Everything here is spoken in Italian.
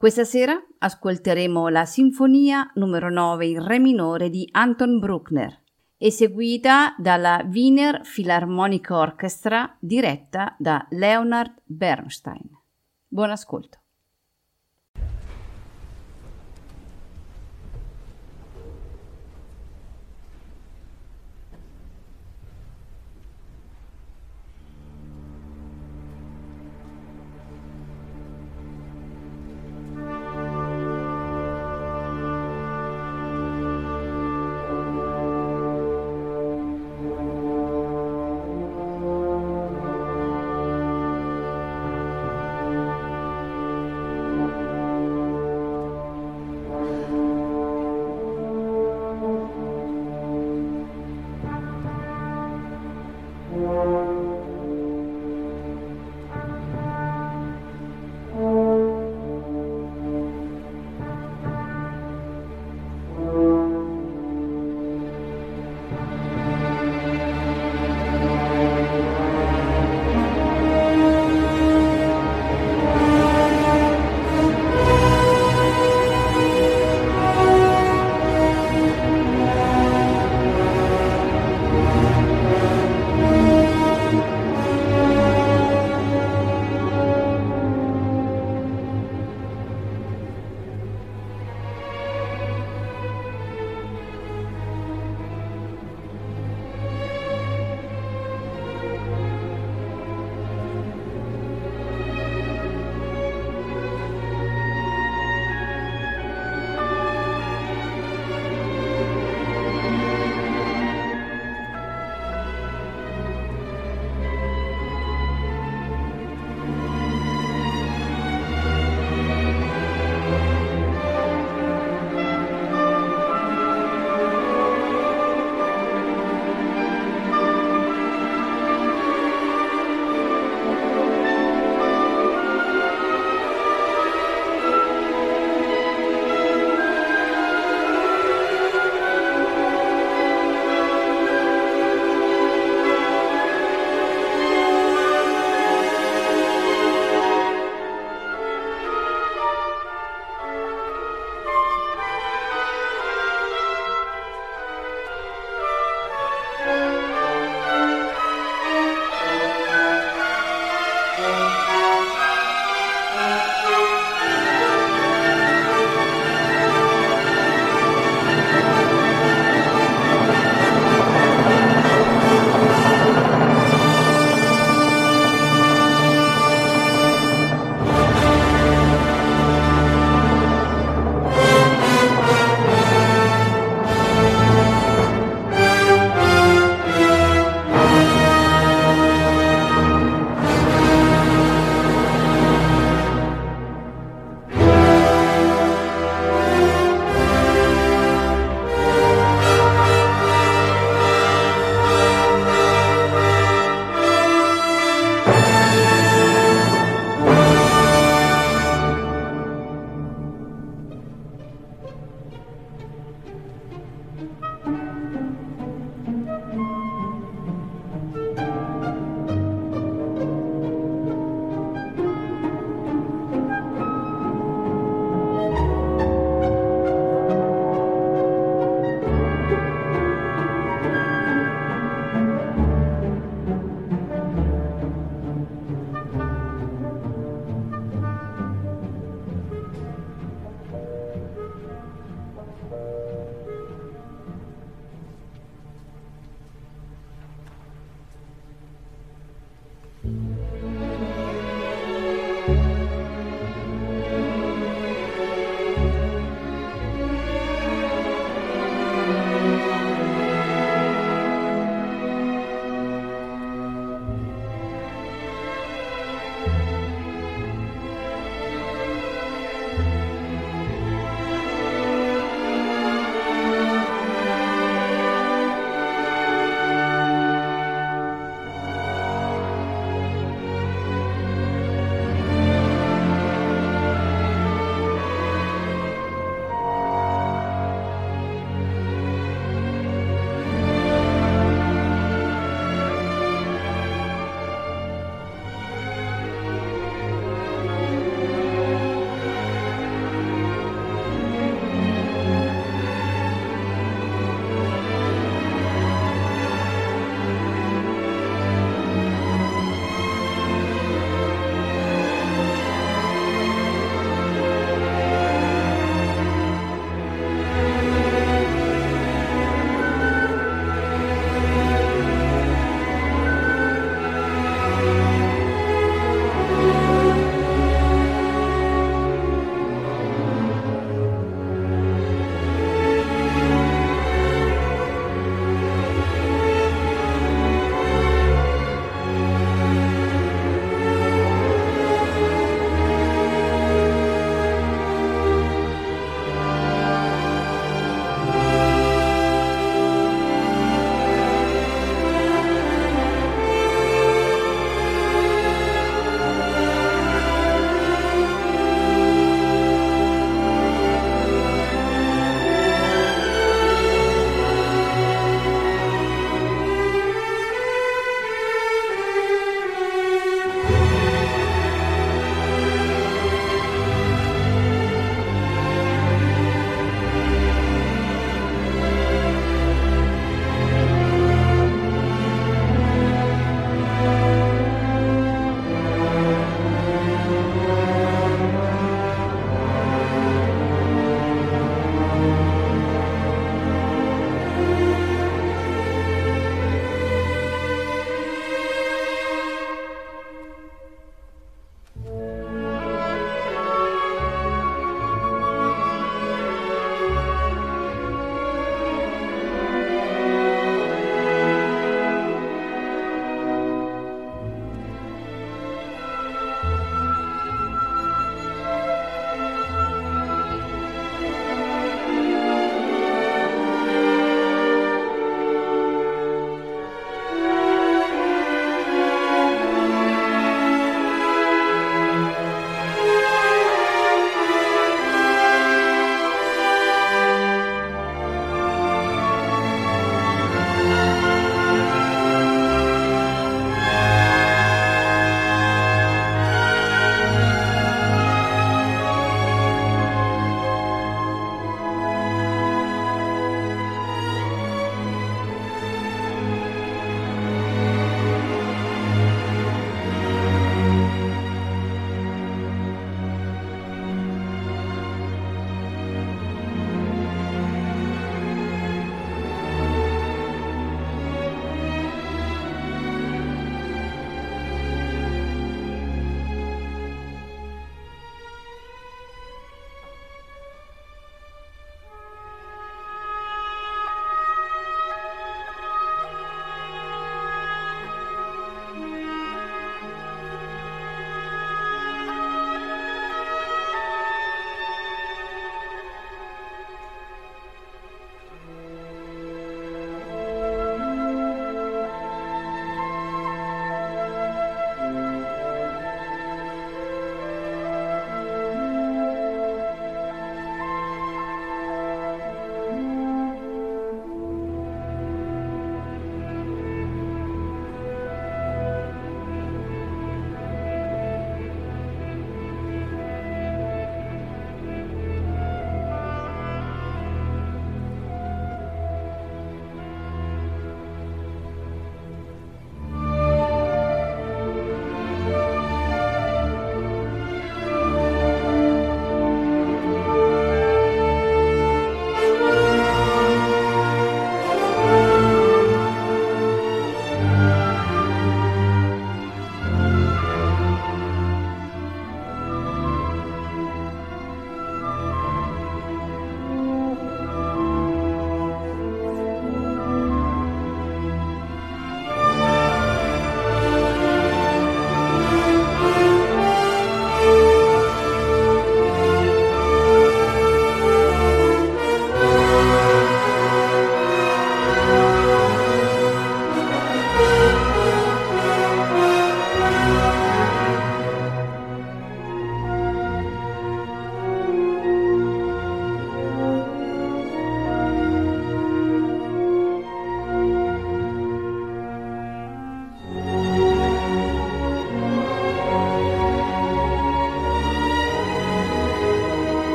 Questa sera ascolteremo la Sinfonia numero 9 in Re minore di Anton Bruckner, eseguita dalla Wiener Philharmonic Orchestra diretta da Leonard Bernstein. Buon ascolto.